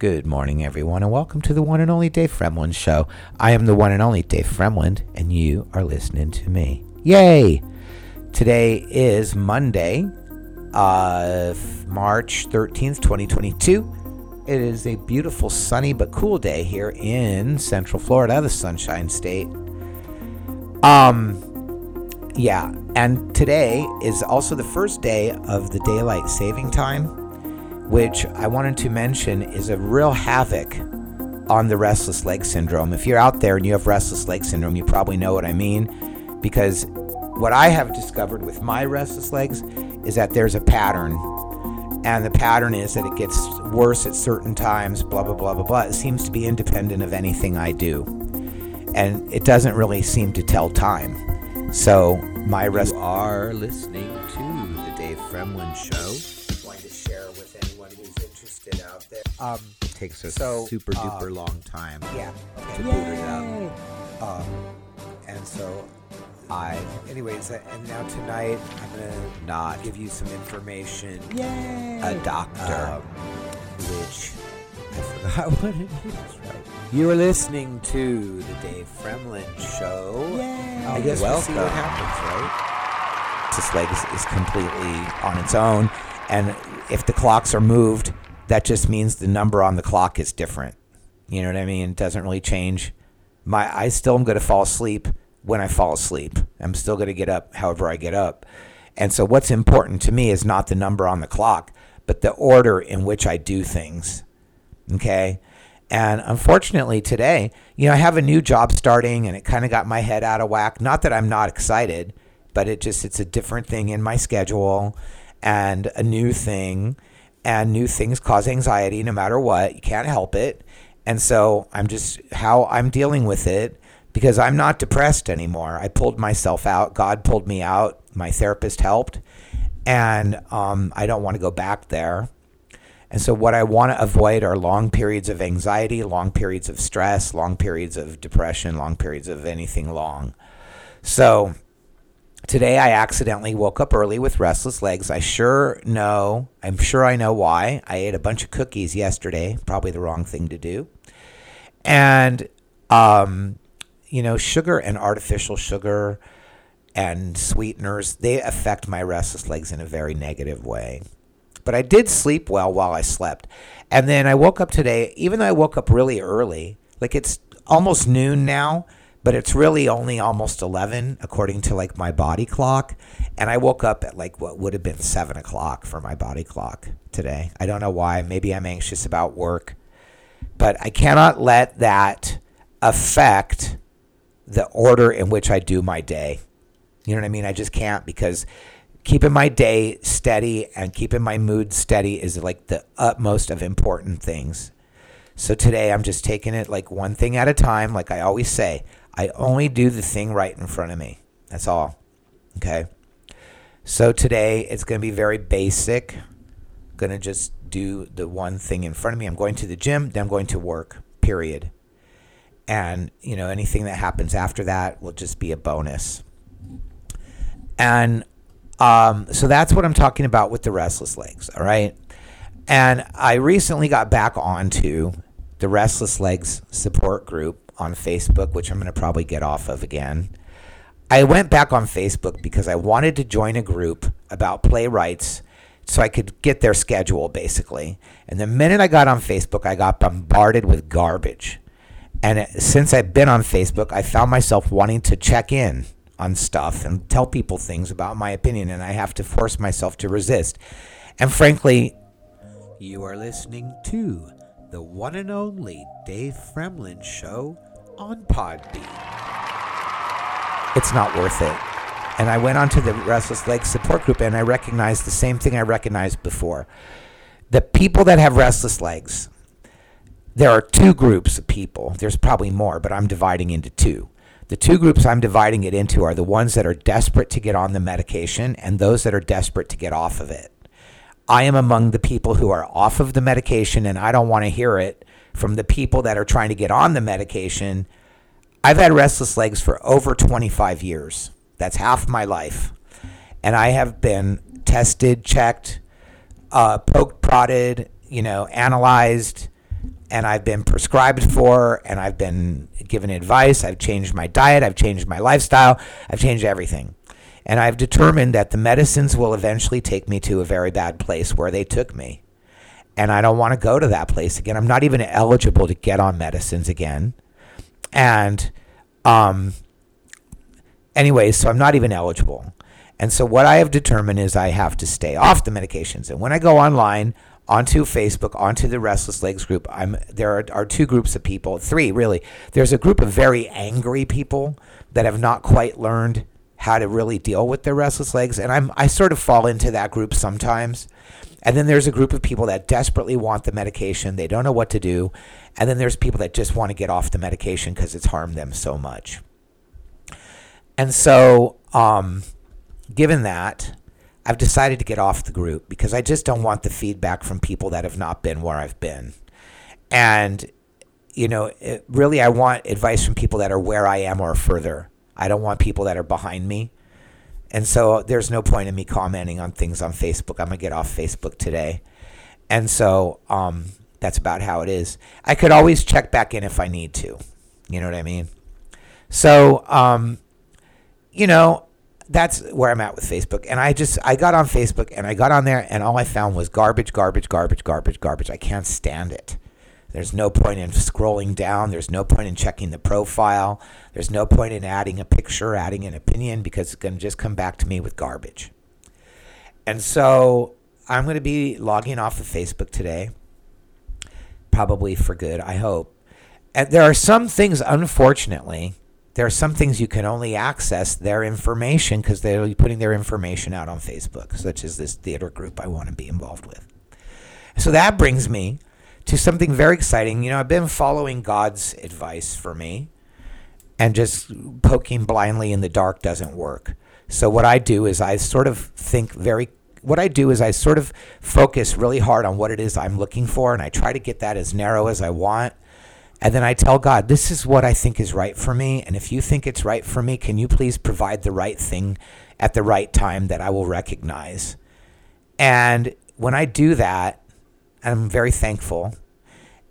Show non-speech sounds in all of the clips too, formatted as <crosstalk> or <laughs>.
Good morning, everyone, and welcome to the one and only Dave Fremlin Show. I am the one and only Dave Fremlin, and you are listening to me. Yay! Today is Monday, uh, March 13th, 2022. It is a beautiful, sunny, but cool day here in Central Florida, the Sunshine State. Um, yeah, and today is also the first day of the daylight saving time which I wanted to mention is a real havoc on the restless leg syndrome. If you're out there and you have restless leg syndrome, you probably know what I mean because what I have discovered with my restless legs is that there's a pattern. And the pattern is that it gets worse at certain times, blah, blah, blah, blah, blah. It seems to be independent of anything I do. And it doesn't really seem to tell time. So, my rest. You are listening to the Dave Fremlin Show out there. Um, takes a so, super uh, duper long time. Yeah. To boot it up. Um, and so I, anyways, uh, and now tonight I'm gonna Not. give you some information. Yay! A doctor, Um, which I forgot <laughs> what it is. Right. You are listening to the Dave Fremlin Show. Yay! I guess we'll see what happens, right? This leg is, is completely on its own, and if the clocks are moved, that just means the number on the clock is different. You know what I mean? It doesn't really change. My I still am going to fall asleep when I fall asleep. I'm still going to get up however I get up. And so what's important to me is not the number on the clock, but the order in which I do things. Okay? And unfortunately today, you know, I have a new job starting and it kind of got my head out of whack. Not that I'm not excited, but it just it's a different thing in my schedule and a new thing and new things cause anxiety no matter what. You can't help it. And so I'm just how I'm dealing with it because I'm not depressed anymore. I pulled myself out. God pulled me out. My therapist helped. And um, I don't want to go back there. And so, what I want to avoid are long periods of anxiety, long periods of stress, long periods of depression, long periods of anything long. So, today I accidentally woke up early with restless legs. I sure know, I'm sure I know why. I ate a bunch of cookies yesterday, probably the wrong thing to do. And, um, you know, sugar and artificial sugar and sweeteners, they affect my restless legs in a very negative way. But I did sleep well while I slept. And then I woke up today, even though I woke up really early, like it's almost noon now, but it's really only almost 11 according to like my body clock. And I woke up at like what would have been seven o'clock for my body clock today. I don't know why. Maybe I'm anxious about work, but I cannot let that affect the order in which I do my day. You know what I mean? I just can't because keeping my day steady and keeping my mood steady is like the utmost of important things. So today I'm just taking it like one thing at a time. Like I always say, I only do the thing right in front of me. That's all. Okay. So today it's going to be very basic. Going to just do the one thing in front of me. I'm going to the gym, then I'm going to work, period. And, you know, anything that happens after that will just be a bonus. And um, so that's what I'm talking about with the restless legs. All right. And I recently got back onto the restless legs support group on Facebook, which I'm going to probably get off of again. I went back on Facebook because I wanted to join a group about playwrights so I could get their schedule basically. And the minute I got on Facebook, I got bombarded with garbage. And it, since I've been on Facebook, I found myself wanting to check in on stuff and tell people things about my opinion, and I have to force myself to resist. And frankly, You are listening to the one and only Dave Fremlin Show on Podbean. it's not worth it. And I went onto the Restless Legs support group and I recognized the same thing I recognized before. The people that have restless legs, there are two groups of people. There's probably more, but I'm dividing into two. The two groups I'm dividing it into are the ones that are desperate to get on the medication and those that are desperate to get off of it. I am among the people who are off of the medication and I don't want to hear it from the people that are trying to get on the medication. I've had restless legs for over 25 years. That's half my life. And I have been tested, checked, uh, poked, prodded, you know, analyzed, and I've been prescribed for, and I've been given advice. I've changed my diet, I've changed my lifestyle, I've changed everything. And I've determined that the medicines will eventually take me to a very bad place where they took me. And I don't want to go to that place again. I'm not even eligible to get on medicines again. And, um, anyways, so I'm not even eligible. And so what I have determined is I have to stay off the medications. And when I go online, onto Facebook, onto the Restless Legs group, I'm there are, are two groups of people, three really. There's a group of very angry people that have not quite learned how to really deal with their restless legs, and I'm I sort of fall into that group sometimes. And then there's a group of people that desperately want the medication. They don't know what to do. And then there's people that just want to get off the medication because it's harmed them so much. And so, um, given that, I've decided to get off the group because I just don't want the feedback from people that have not been where I've been. And, you know, it, really, I want advice from people that are where I am or further. I don't want people that are behind me. And so there's no point in me commenting on things on Facebook. I'm going to get off Facebook today. And so um, that's about how it is. I could always check back in if I need to. You know what I mean? So, um, you know, that's where I'm at with Facebook. And I just I got on Facebook and I got on there and all I found was garbage, garbage, garbage, garbage, garbage. I can't stand it. There's no point in scrolling down. There's no point in checking the profile. There's no point in adding a picture, adding an opinion because it's going to just come back to me with garbage. And so I'm going to be logging off of Facebook today, probably for good, I hope. And there are some things, unfortunately, there are some things you can only access their information because they'll be putting their information out on Facebook, such as this theater group I want to be involved with. So that brings me to something very exciting. You know, I've been following God's advice for me, and just poking blindly in the dark doesn't work. So what I do is I sort of think very what I do is I sort of focus really hard on what it is I'm looking for and I try to get that as narrow as I want and then I tell God, this is what I think is right for me. And if you think it's right for me, can you please provide the right thing at the right time that I will recognize? And when I do that, I'm very thankful.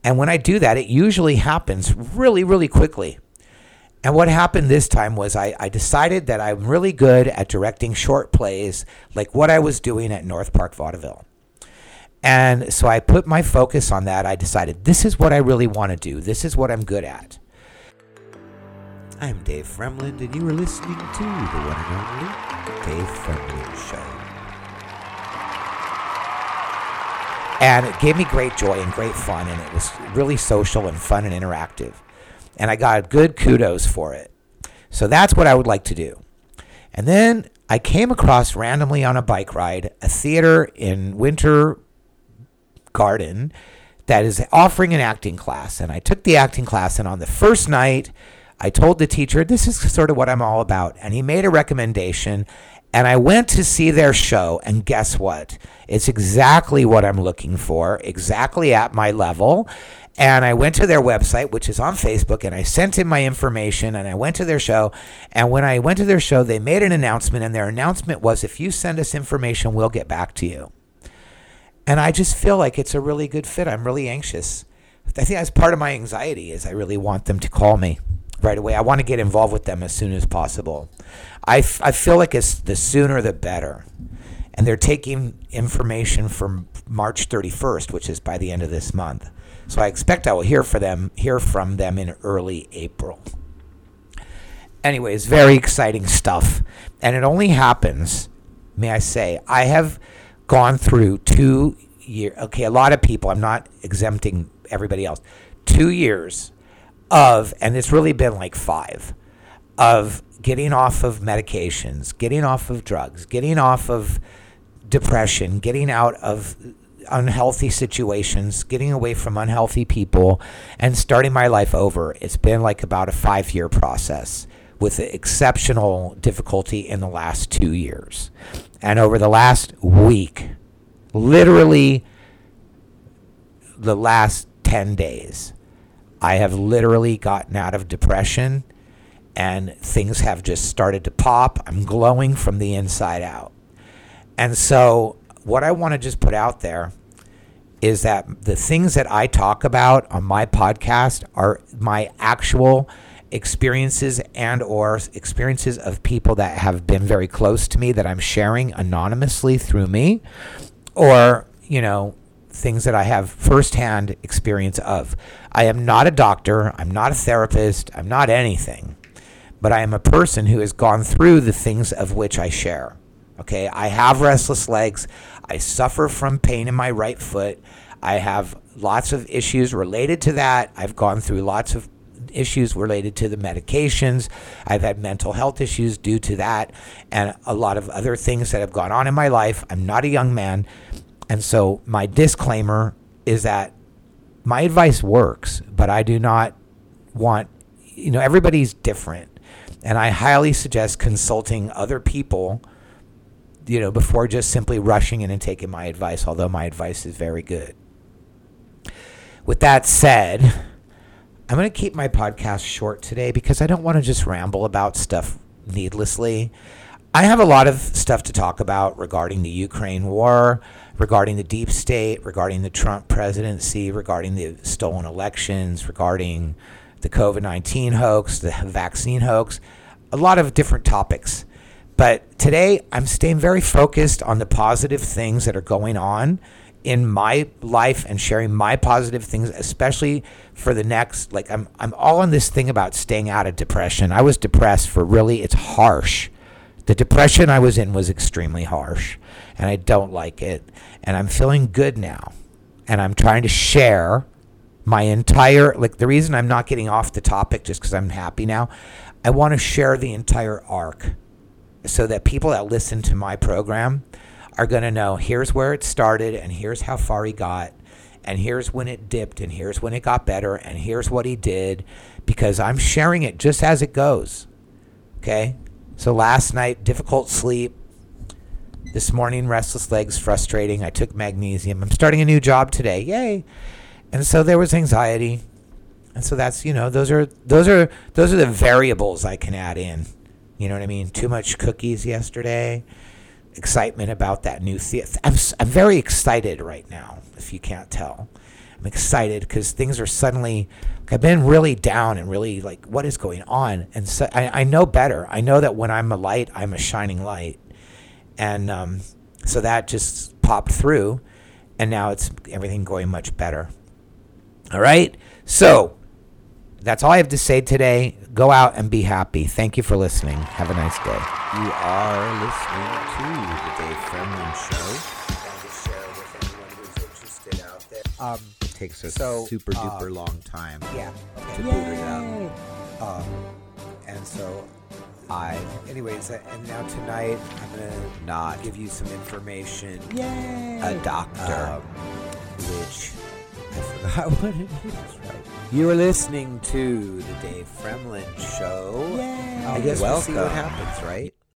And when I do that, it usually happens really, really quickly. And what happened this time was I, I decided that I'm really good at directing short plays like what I was doing at North Park Vaudeville. And so I put my focus on that. I decided this is what I really want to do. This is what I'm good at. I'm Dave Fremlin, and you are listening to the one and only Dave Fremlin Show. And it gave me great joy and great fun, and it was really social and fun and interactive. And I got good kudos for it. So that's what I would like to do. And then I came across randomly on a bike ride a theater in Winter Garden that is offering an acting class. And I took the acting class, and on the first night, I told the teacher, This is sort of what I'm all about. And he made a recommendation, and I went to see their show. And guess what? It's exactly what I'm looking for, exactly at my level. And I went to their website, which is on Facebook, and I sent in my information and I went to their show. And when I went to their show, they made an announcement, and their announcement was if you send us information, we'll get back to you. And I just feel like it's a really good fit. I'm really anxious. I think that's part of my anxiety is I really want them to call me right away. I want to get involved with them as soon as possible. I, f- I feel like it's the sooner the better. And they're taking information from March 31st, which is by the end of this month. So I expect I will hear for them hear from them in early April. Anyways, very exciting stuff. And it only happens, may I say, I have gone through two years. Okay, a lot of people. I'm not exempting everybody else. Two years of, and it's really been like five, of getting off of medications, getting off of drugs, getting off of depression, getting out of unhealthy situations, getting away from unhealthy people, and starting my life over. It's been like about a five year process with exceptional difficulty in the last two years. And over the last week, literally the last 10 days, I have literally gotten out of depression and things have just started to pop. I'm glowing from the inside out. And so, what I want to just put out there is that the things that I talk about on my podcast are my actual experiences and or experiences of people that have been very close to me that I'm sharing anonymously through me or, you know, things that I have firsthand experience of. I am not a doctor, I'm not a therapist, I'm not anything. But I am a person who has gone through the things of which I share. Okay, I have restless legs. I suffer from pain in my right foot. I have lots of issues related to that. I've gone through lots of issues related to the medications. I've had mental health issues due to that, and a lot of other things that have gone on in my life. I'm not a young man. And so, my disclaimer is that my advice works, but I do not want, you know, everybody's different. And I highly suggest consulting other people, you know, before just simply rushing in and taking my advice, although my advice is very good. With that said, I'm going to keep my podcast short today because I don't want to just ramble about stuff needlessly. I have a lot of stuff to talk about regarding the Ukraine war, regarding the deep state, regarding the Trump presidency, regarding the stolen elections, regarding the COVID 19 hoax, the vaccine hoax, a lot of different topics. But today I'm staying very focused on the positive things that are going on in my life and sharing my positive things, especially for the next like I'm I'm all on this thing about staying out of depression. I was depressed for really it's harsh. The depression I was in was extremely harsh and I don't like it. And I'm feeling good now. And I'm trying to share my entire like the reason I'm not getting off the topic just because I'm happy now. I want to share the entire arc so that people that listen to my program are going to know here's where it started and here's how far he got and here's when it dipped and here's when it got better and here's what he did because I'm sharing it just as it goes. Okay? So last night difficult sleep. This morning restless legs frustrating. I took magnesium. I'm starting a new job today. Yay. And so there was anxiety. And so that's, you know, those are those are those are the variables I can add in. You know what I mean? Too much cookies yesterday. Excitement about that new theater. I'm, I'm very excited right now, if you can't tell. I'm excited because things are suddenly. Like, I've been really down and really like, what is going on? And so I, I know better. I know that when I'm a light, I'm a shining light, and um, so that just popped through, and now it's everything going much better. All right, so that's all I have to say today. Go out and be happy. Thank you for listening. Have a nice day. You are listening to the Dave Fremlin Show. Um, it takes a So, super uh, duper long time Yeah. to boot it up. Um, and so I, anyways, uh, and now tonight I'm gonna Not give you some information. Yay! A doctor, Um, which I forgot <laughs> what it is. Right. You are listening to the Dave Fremlin Show. Yay! I guess we'll see what happens, right?